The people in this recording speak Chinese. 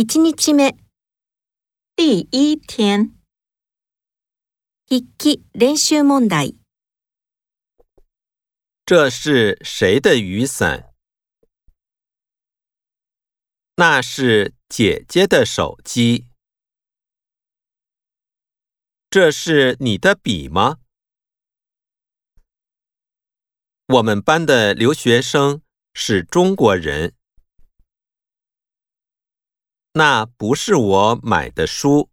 一日目，第一天。筆記練習問題。这是谁的雨伞？那是姐姐的手机。这是你的笔吗？我们班的留学生是中国人。那不是我买的书。